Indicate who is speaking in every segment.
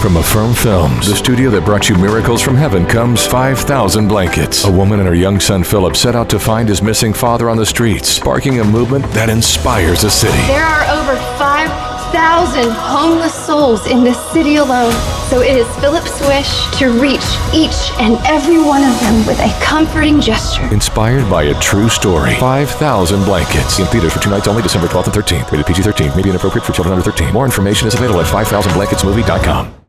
Speaker 1: From Affirm Films, the studio that brought you Miracles from Heaven, comes 5,000 Blankets. A woman and her young son Philip set out to find his missing father on the streets, sparking a movement that inspires a city.
Speaker 2: There are over 5,000 homeless souls in this city alone. So it is Philip's wish to reach each and every one of them with a comforting gesture.
Speaker 1: Inspired by a true story. 5,000 Blankets. In theaters for two nights only, December 12th and 13th. Rated PG 13. May be inappropriate for children under 13. More information is available at 5000blanketsmovie.com.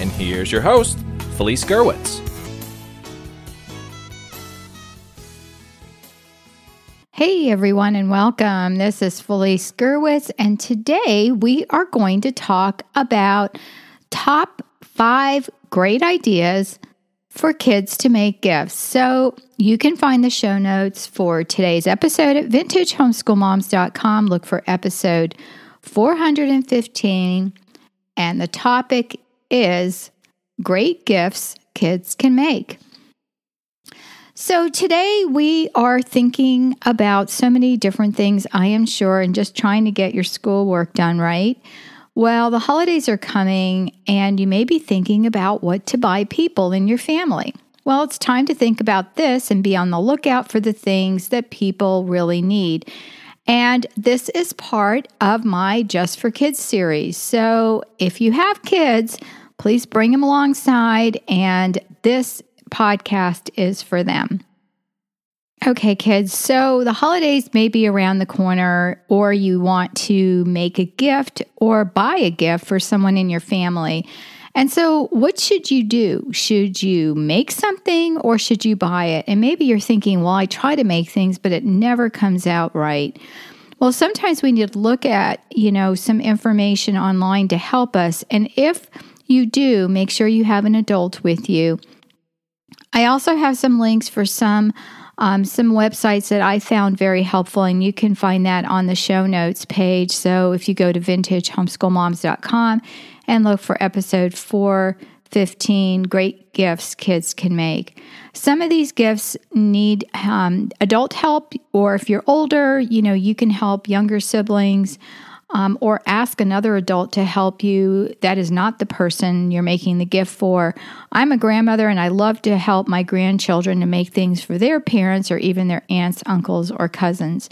Speaker 3: And here's your host, Felice Gerwitz.
Speaker 4: Hey everyone, and welcome. This is Felice Gerwitz, and today we are going to talk about top five great ideas for kids to make gifts. So you can find the show notes for today's episode at vintagehomeschoolmoms.com. Look for episode 415, and the topic is great gifts kids can make. So, today we are thinking about so many different things, I am sure, and just trying to get your schoolwork done right. Well, the holidays are coming, and you may be thinking about what to buy people in your family. Well, it's time to think about this and be on the lookout for the things that people really need. And this is part of my Just for Kids series. So, if you have kids, please bring them alongside, and this podcast is for them. Okay, kids, so the holidays may be around the corner, or you want to make a gift or buy a gift for someone in your family. And so, what should you do? Should you make something or should you buy it? And maybe you're thinking, well, I try to make things, but it never comes out right. Well, sometimes we need to look at, you know, some information online to help us. And if you do, make sure you have an adult with you I also have some links for some um, some websites that I found very helpful, and you can find that on the show notes page. So if you go to vintagehomeschoolmoms.com and look for episode 415 Great Gifts Kids Can Make. Some of these gifts need um, adult help, or if you're older, you know, you can help younger siblings um, or ask another adult to help you that is not the person you're making the gift for. I'm a grandmother and I love to help my grandchildren to make things for their parents or even their aunts, uncles, or cousins.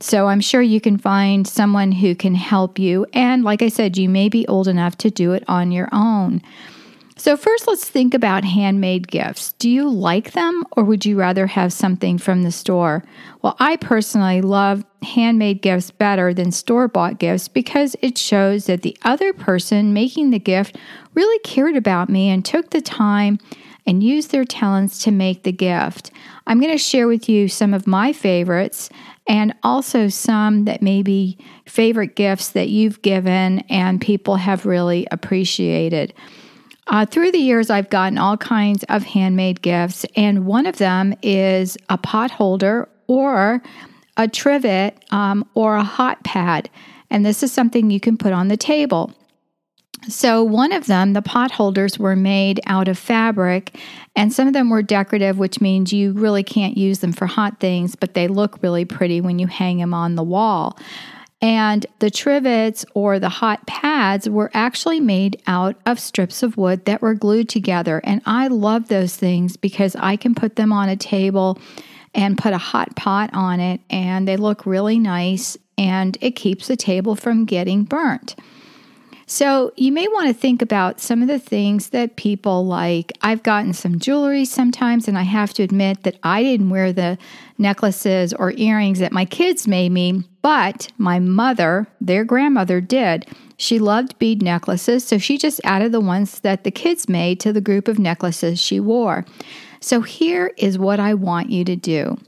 Speaker 4: So I'm sure you can find someone who can help you. And like I said, you may be old enough to do it on your own. So, first, let's think about handmade gifts. Do you like them or would you rather have something from the store? Well, I personally love handmade gifts better than store bought gifts because it shows that the other person making the gift really cared about me and took the time and used their talents to make the gift. I'm going to share with you some of my favorites and also some that may be favorite gifts that you've given and people have really appreciated. Uh, through the years, I've gotten all kinds of handmade gifts, and one of them is a pot holder or a trivet um, or a hot pad. And this is something you can put on the table. So, one of them, the pot holders, were made out of fabric, and some of them were decorative, which means you really can't use them for hot things, but they look really pretty when you hang them on the wall. And the trivets or the hot pads were actually made out of strips of wood that were glued together. And I love those things because I can put them on a table and put a hot pot on it, and they look really nice and it keeps the table from getting burnt. So, you may want to think about some of the things that people like. I've gotten some jewelry sometimes, and I have to admit that I didn't wear the necklaces or earrings that my kids made me, but my mother, their grandmother, did. She loved bead necklaces, so she just added the ones that the kids made to the group of necklaces she wore. So, here is what I want you to do.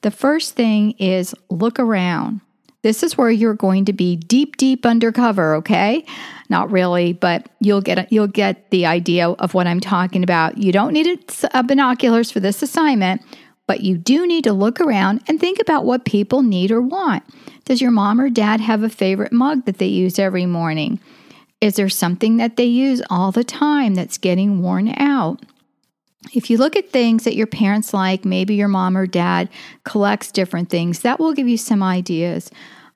Speaker 4: The first thing is look around. This is where you're going to be deep, deep undercover, okay? Not really, but you'll get you'll get the idea of what I'm talking about. You don't need a, binoculars for this assignment, but you do need to look around and think about what people need or want. Does your mom or dad have a favorite mug that they use every morning? Is there something that they use all the time that's getting worn out? If you look at things that your parents like, maybe your mom or dad collects different things, that will give you some ideas.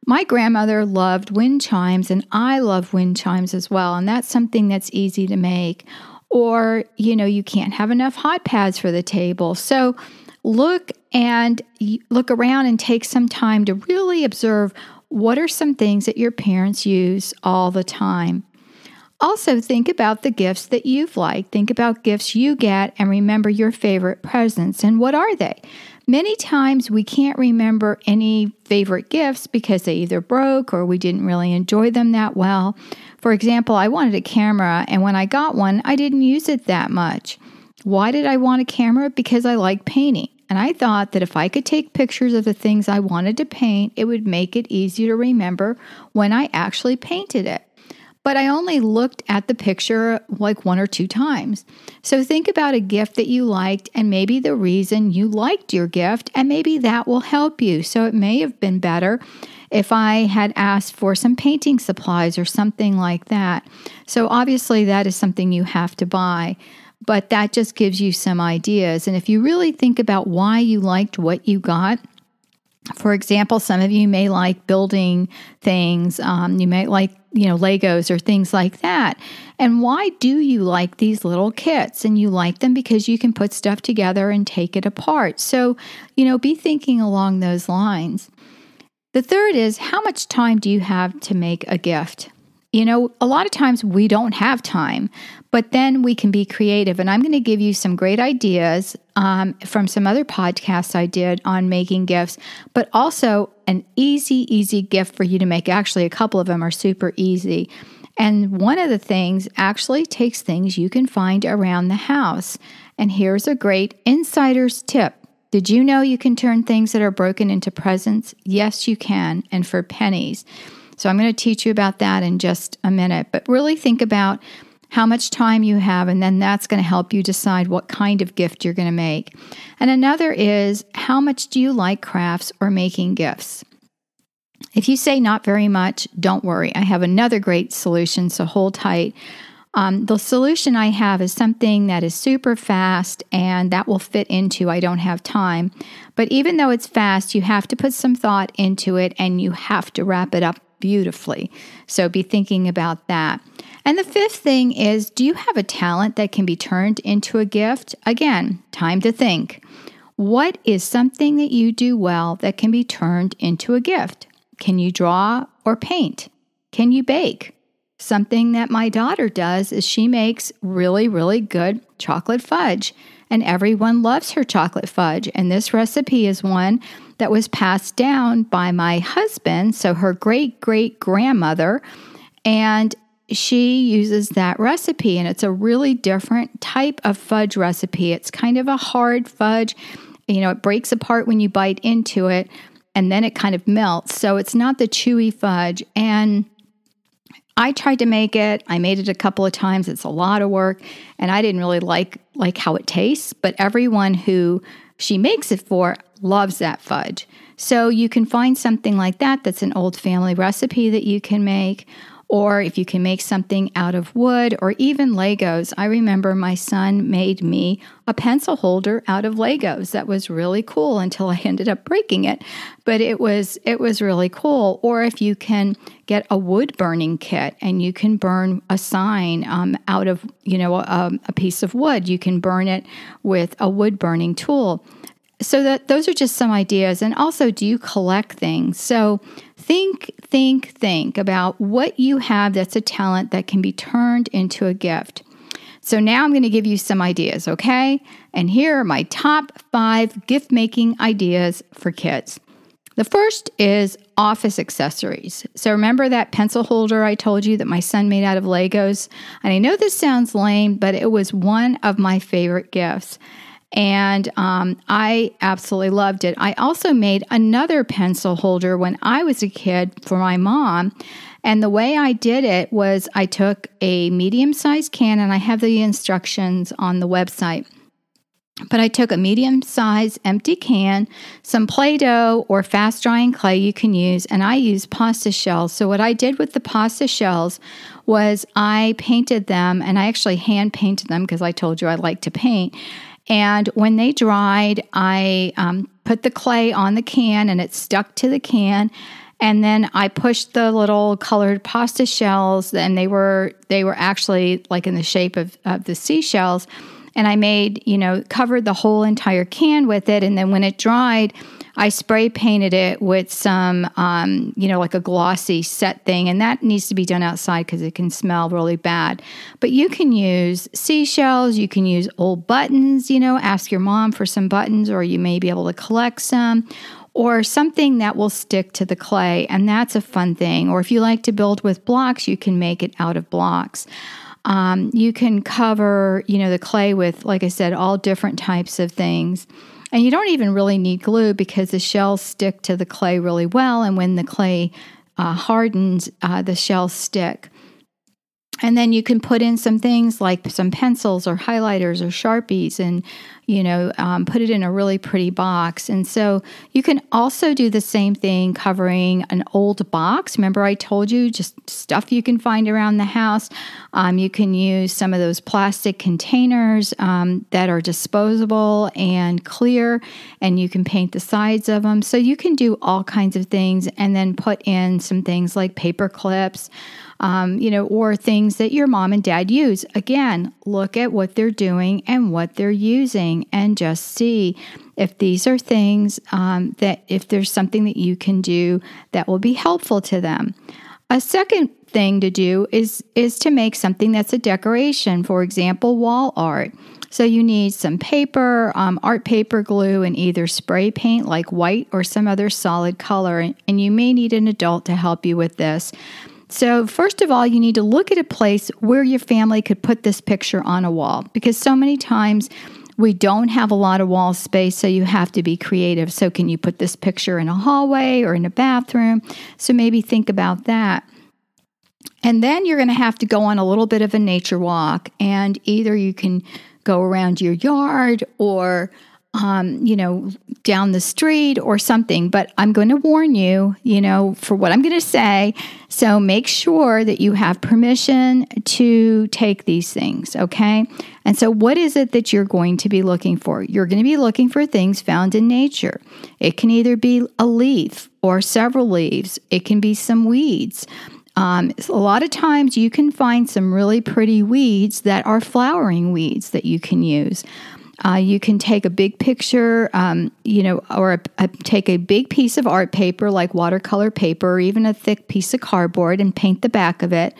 Speaker 4: My grandmother loved wind chimes, and I love wind chimes as well, and that's something that's easy to make. Or, you know, you can't have enough hot pads for the table. So, look and look around and take some time to really observe what are some things that your parents use all the time. Also, think about the gifts that you've liked. Think about gifts you get and remember your favorite presents and what are they? Many times we can't remember any favorite gifts because they either broke or we didn't really enjoy them that well. For example, I wanted a camera and when I got one, I didn't use it that much. Why did I want a camera? Because I like painting. And I thought that if I could take pictures of the things I wanted to paint, it would make it easier to remember when I actually painted it but I only looked at the picture like one or two times. So think about a gift that you liked and maybe the reason you liked your gift, and maybe that will help you. So it may have been better if I had asked for some painting supplies or something like that. So obviously, that is something you have to buy. But that just gives you some ideas. And if you really think about why you liked what you got, for example, some of you may like building things. Um, you may like, you know, Legos or things like that. And why do you like these little kits? And you like them because you can put stuff together and take it apart. So, you know, be thinking along those lines. The third is how much time do you have to make a gift? You know, a lot of times we don't have time, but then we can be creative. And I'm going to give you some great ideas um, from some other podcasts I did on making gifts, but also an easy, easy gift for you to make. Actually, a couple of them are super easy. And one of the things actually takes things you can find around the house. And here's a great insider's tip. Did you know you can turn things that are broken into presents? Yes, you can, and for pennies. So I'm going to teach you about that in just a minute. But really think about how much time you have, and then that's going to help you decide what kind of gift you're going to make. And another is how much do you like crafts or making gifts? If you say not very much, don't worry. I have another great solution, so hold tight. Um, the solution I have is something that is super fast and that will fit into I don't have time. But even though it's fast, you have to put some thought into it and you have to wrap it up beautifully. So be thinking about that. And the fifth thing is do you have a talent that can be turned into a gift? Again, time to think. What is something that you do well that can be turned into a gift? Can you draw or paint? Can you bake? Something that my daughter does is she makes really, really good chocolate fudge, and everyone loves her chocolate fudge. And this recipe is one that was passed down by my husband, so her great great grandmother. And she uses that recipe, and it's a really different type of fudge recipe. It's kind of a hard fudge. You know, it breaks apart when you bite into it, and then it kind of melts. So it's not the chewy fudge. And I tried to make it. I made it a couple of times. It's a lot of work, and I didn't really like like how it tastes, but everyone who she makes it for loves that fudge. So you can find something like that that's an old family recipe that you can make or if you can make something out of wood or even Legos. I remember my son made me a pencil holder out of Legos. That was really cool until I ended up breaking it. But it was it was really cool. Or if you can get a wood burning kit and you can burn a sign um, out of you know a, a piece of wood, you can burn it with a wood burning tool so that those are just some ideas and also do you collect things so think think think about what you have that's a talent that can be turned into a gift so now i'm going to give you some ideas okay and here are my top five gift making ideas for kids the first is office accessories. So, remember that pencil holder I told you that my son made out of Legos? And I know this sounds lame, but it was one of my favorite gifts. And um, I absolutely loved it. I also made another pencil holder when I was a kid for my mom. And the way I did it was I took a medium sized can, and I have the instructions on the website. But I took a medium sized empty can, some Play Doh or fast drying clay you can use, and I used pasta shells. So, what I did with the pasta shells was I painted them, and I actually hand painted them because I told you I like to paint. And when they dried, I um, put the clay on the can and it stuck to the can. And then I pushed the little colored pasta shells, and they were they were actually like in the shape of, of the seashells and I made, you know, covered the whole entire can with it. And then when it dried, I spray painted it with some, um, you know, like a glossy set thing. And that needs to be done outside because it can smell really bad. But you can use seashells, you can use old buttons, you know, ask your mom for some buttons, or you may be able to collect some. Or something that will stick to the clay, and that's a fun thing. Or if you like to build with blocks, you can make it out of blocks. Um, you can cover, you know, the clay with, like I said, all different types of things. And you don't even really need glue because the shells stick to the clay really well. And when the clay uh, hardens, uh, the shells stick. And then you can put in some things like some pencils or highlighters or sharpies and you know, um, put it in a really pretty box. And so you can also do the same thing covering an old box. Remember, I told you just stuff you can find around the house. Um, you can use some of those plastic containers um, that are disposable and clear, and you can paint the sides of them. So you can do all kinds of things and then put in some things like paper clips um, you know, or things that your mom and dad use. Again, look at what they're doing and what they're using and just see if these are things um, that, if there's something that you can do that will be helpful to them. A second thing to do is is to make something that's a decoration for example wall art so you need some paper um, art paper glue and either spray paint like white or some other solid color and you may need an adult to help you with this so, first of all, you need to look at a place where your family could put this picture on a wall because so many times we don't have a lot of wall space, so you have to be creative. So, can you put this picture in a hallway or in a bathroom? So, maybe think about that. And then you're going to have to go on a little bit of a nature walk, and either you can go around your yard or um, you know, down the street or something. But I'm going to warn you, you know, for what I'm going to say. So make sure that you have permission to take these things, okay? And so, what is it that you're going to be looking for? You're going to be looking for things found in nature. It can either be a leaf or several leaves, it can be some weeds. Um, a lot of times you can find some really pretty weeds that are flowering weeds that you can use. Uh, you can take a big picture, um, you know, or a, a, take a big piece of art paper like watercolor paper or even a thick piece of cardboard and paint the back of it.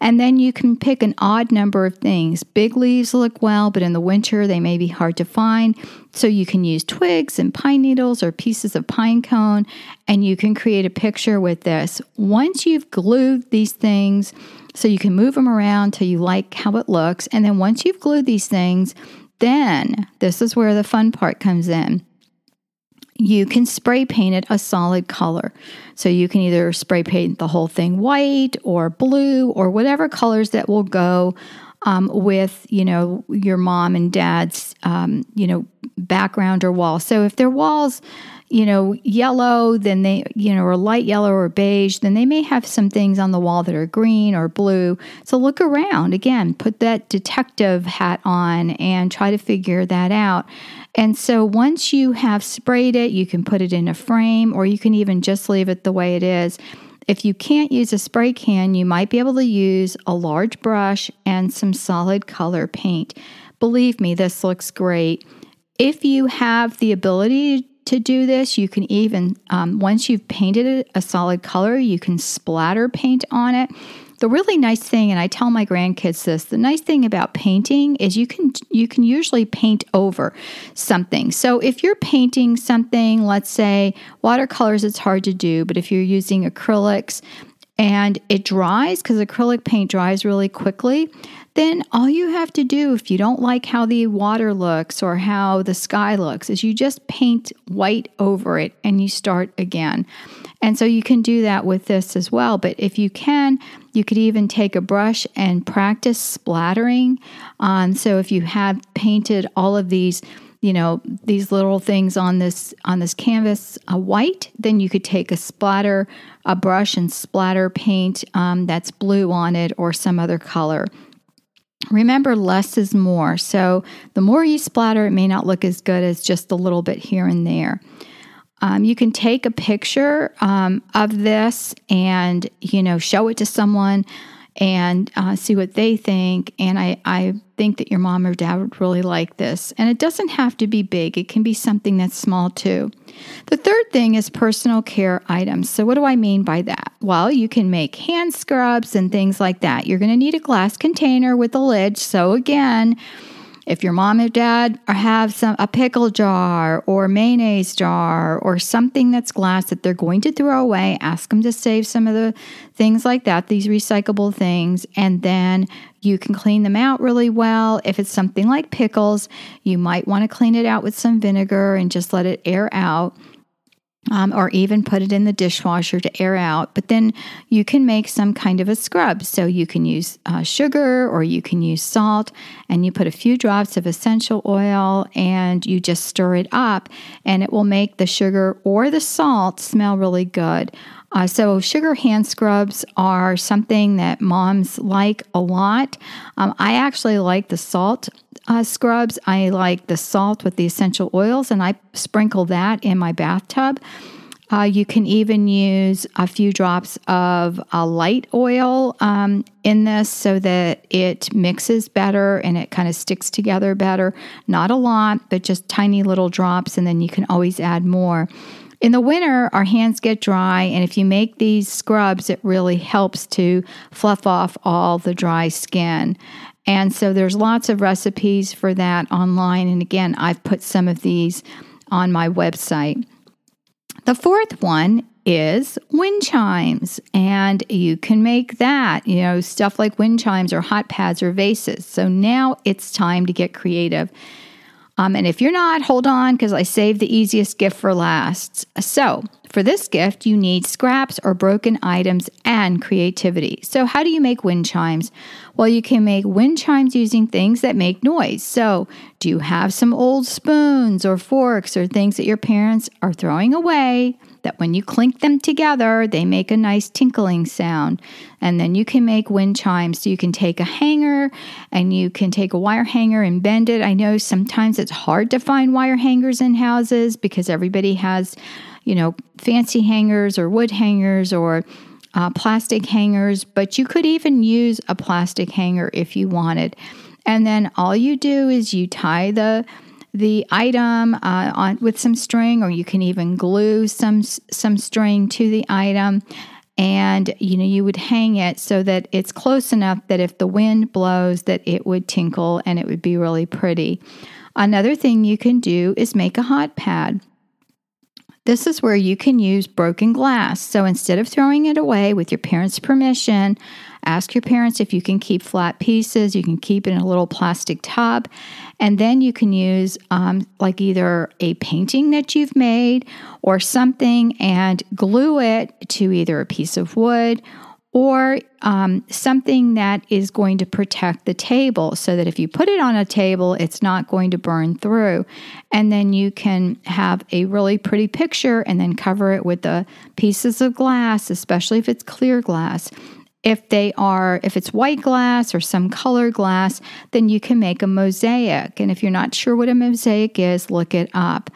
Speaker 4: And then you can pick an odd number of things. Big leaves look well, but in the winter they may be hard to find. So you can use twigs and pine needles or pieces of pine cone, and you can create a picture with this. Once you've glued these things, so you can move them around till you like how it looks. And then once you've glued these things, then, this is where the fun part comes in. You can spray paint it a solid color. So you can either spray paint the whole thing white or blue or whatever colors that will go um, with you know your mom and dad's um, you know background or wall. So if their walls you know, yellow, then they, you know, or light yellow or beige, then they may have some things on the wall that are green or blue. So look around again, put that detective hat on and try to figure that out. And so once you have sprayed it, you can put it in a frame or you can even just leave it the way it is. If you can't use a spray can, you might be able to use a large brush and some solid color paint. Believe me, this looks great. If you have the ability to do this. You can even, um, once you've painted it a solid color, you can splatter paint on it. The really nice thing, and I tell my grandkids this, the nice thing about painting is you can you can usually paint over something. So if you're painting something, let's say watercolors, it's hard to do, but if you're using acrylics, and it dries because acrylic paint dries really quickly, then all you have to do if you don't like how the water looks or how the sky looks is you just paint white over it and you start again. And so you can do that with this as well. But if you can, you could even take a brush and practice splattering. Um, so if you have painted all of these you know these little things on this on this canvas uh, white then you could take a splatter a brush and splatter paint um, that's blue on it or some other color. Remember less is more. So the more you splatter it may not look as good as just a little bit here and there. Um, you can take a picture um, of this and you know show it to someone and uh, see what they think. And I, I think that your mom or dad would really like this. And it doesn't have to be big, it can be something that's small too. The third thing is personal care items. So, what do I mean by that? Well, you can make hand scrubs and things like that. You're going to need a glass container with a lid. So, again, if your mom or dad have some a pickle jar or mayonnaise jar or something that's glass that they're going to throw away, ask them to save some of the things like that, these recyclable things, and then you can clean them out really well. If it's something like pickles, you might want to clean it out with some vinegar and just let it air out um, or even put it in the dishwasher to air out. But then you can make some kind of a scrub. So you can use uh, sugar or you can use salt, and you put a few drops of essential oil and you just stir it up, and it will make the sugar or the salt smell really good. Uh, so, sugar hand scrubs are something that moms like a lot. Um, I actually like the salt uh, scrubs. I like the salt with the essential oils, and I sprinkle that in my bathtub. Uh, you can even use a few drops of a light oil um, in this so that it mixes better and it kind of sticks together better. Not a lot, but just tiny little drops, and then you can always add more. In the winter, our hands get dry, and if you make these scrubs, it really helps to fluff off all the dry skin. And so there's lots of recipes for that online. And again, I've put some of these on my website. The fourth one is wind chimes, and you can make that, you know, stuff like wind chimes or hot pads or vases. So now it's time to get creative. Um, and if you're not, hold on because I saved the easiest gift for last. So, for this gift, you need scraps or broken items and creativity. So, how do you make wind chimes? Well, you can make wind chimes using things that make noise. So, do you have some old spoons or forks or things that your parents are throwing away? that when you clink them together, they make a nice tinkling sound. And then you can make wind chimes. So you can take a hanger and you can take a wire hanger and bend it. I know sometimes it's hard to find wire hangers in houses because everybody has, you know, fancy hangers or wood hangers or uh, plastic hangers, but you could even use a plastic hanger if you wanted. And then all you do is you tie the the item uh, on with some string, or you can even glue some some string to the item. And you know you would hang it so that it's close enough that if the wind blows, that it would tinkle and it would be really pretty. Another thing you can do is make a hot pad. This is where you can use broken glass. So instead of throwing it away with your parents' permission, ask your parents if you can keep flat pieces. You can keep it in a little plastic tub. And then you can use um, like either a painting that you've made or something and glue it to either a piece of wood or um, something that is going to protect the table so that if you put it on a table, it's not going to burn through. And then you can have a really pretty picture and then cover it with the pieces of glass, especially if it's clear glass. If they are, if it's white glass or some color glass, then you can make a mosaic. And if you're not sure what a mosaic is, look it up.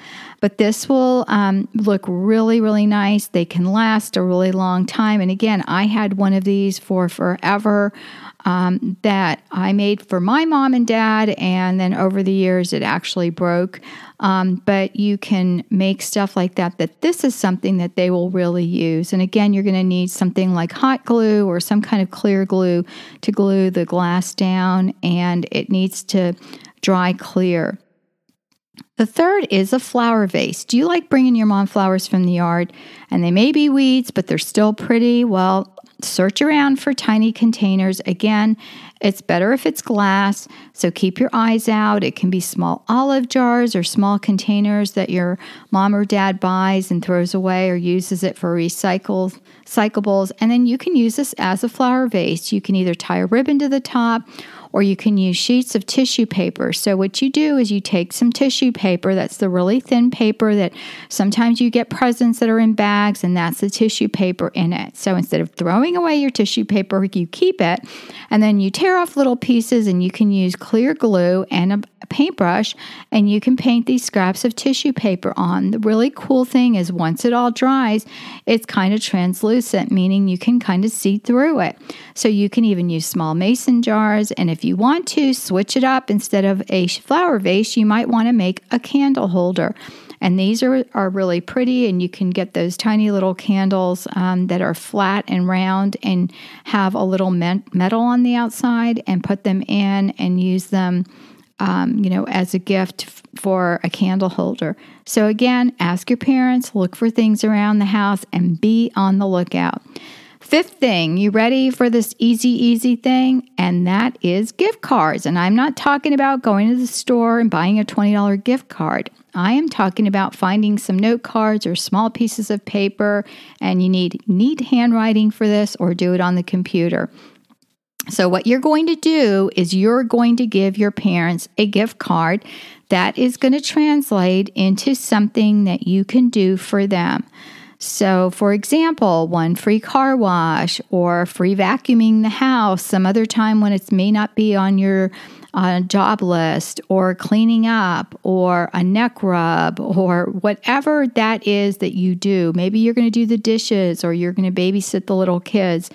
Speaker 4: But this will um, look really, really nice. They can last a really long time. And again, I had one of these for forever um, that I made for my mom and dad, and then over the years it actually broke. Um, but you can make stuff like that, that this is something that they will really use. And again, you're going to need something like hot glue or some kind of clear glue to glue the glass down, and it needs to dry clear. The third is a flower vase. Do you like bringing your mom flowers from the yard? And they may be weeds, but they're still pretty. Well, search around for tiny containers. Again, it's better if it's glass, so keep your eyes out. It can be small olive jars or small containers that your mom or dad buys and throws away or uses it for recycles, recyclables. And then you can use this as a flower vase. You can either tie a ribbon to the top or you can use sheets of tissue paper. So, what you do is you take some tissue paper, that's the really thin paper that sometimes you get presents that are in bags, and that's the tissue paper in it. So, instead of throwing away your tissue paper, you keep it and then you tear off little pieces, and you can use clear glue and a, paintbrush, and you can paint these scraps of tissue paper on. The really cool thing is once it all dries, it's kind of translucent, meaning you can kind of see through it. So, you can even use small mason jars, and if if you want to switch it up instead of a flower vase, you might want to make a candle holder. And these are, are really pretty, and you can get those tiny little candles um, that are flat and round and have a little metal on the outside and put them in and use them. Um, you know, as a gift for a candle holder. So, again, ask your parents, look for things around the house, and be on the lookout. Fifth thing, you ready for this easy, easy thing? And that is gift cards. And I'm not talking about going to the store and buying a $20 gift card. I am talking about finding some note cards or small pieces of paper, and you need neat handwriting for this or do it on the computer. So, what you're going to do is you're going to give your parents a gift card that is going to translate into something that you can do for them. So, for example, one free car wash or free vacuuming the house some other time when it may not be on your uh, job list, or cleaning up, or a neck rub, or whatever that is that you do. Maybe you're going to do the dishes or you're going to babysit the little kids.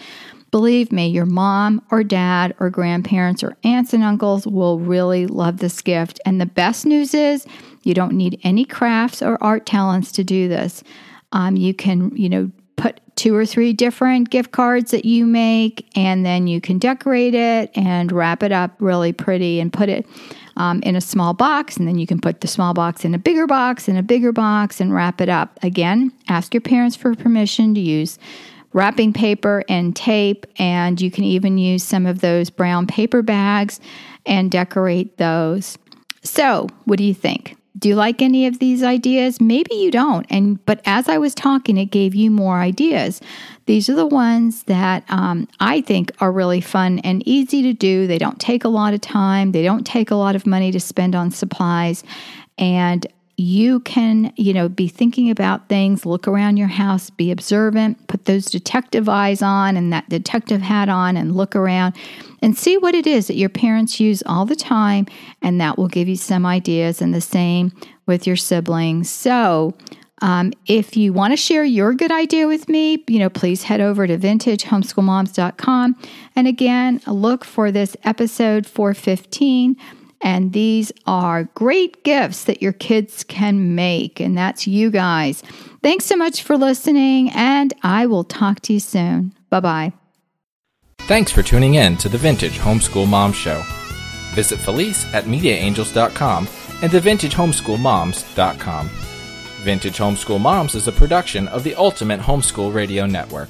Speaker 4: Believe me, your mom or dad or grandparents or aunts and uncles will really love this gift. And the best news is you don't need any crafts or art talents to do this. Um, you can, you know, put two or three different gift cards that you make, and then you can decorate it and wrap it up really pretty and put it um, in a small box. And then you can put the small box in a bigger box, in a bigger box, and wrap it up. Again, ask your parents for permission to use wrapping paper and tape, and you can even use some of those brown paper bags and decorate those. So, what do you think? Do you like any of these ideas? Maybe you don't. And but as I was talking, it gave you more ideas. These are the ones that um, I think are really fun and easy to do. They don't take a lot of time. They don't take a lot of money to spend on supplies, and you can, you know, be thinking about things, look around your house, be observant, put those detective eyes on and that detective hat on and look around and see what it is that your parents use all the time and that will give you some ideas and the same with your siblings. So, um, if you want to share your good idea with me, you know, please head over to vintagehomeschoolmoms.com. And again, look for this episode 415 and these are great gifts that your kids can make. And that's you guys. Thanks so much for listening, and I will talk to you soon. Bye bye.
Speaker 3: Thanks for tuning in to the Vintage Homeschool Mom Show. Visit Felice at MediaAngels.com and TheVintageHomeschoolMoms.com. Vintage Homeschool Moms is a production of the Ultimate Homeschool Radio Network.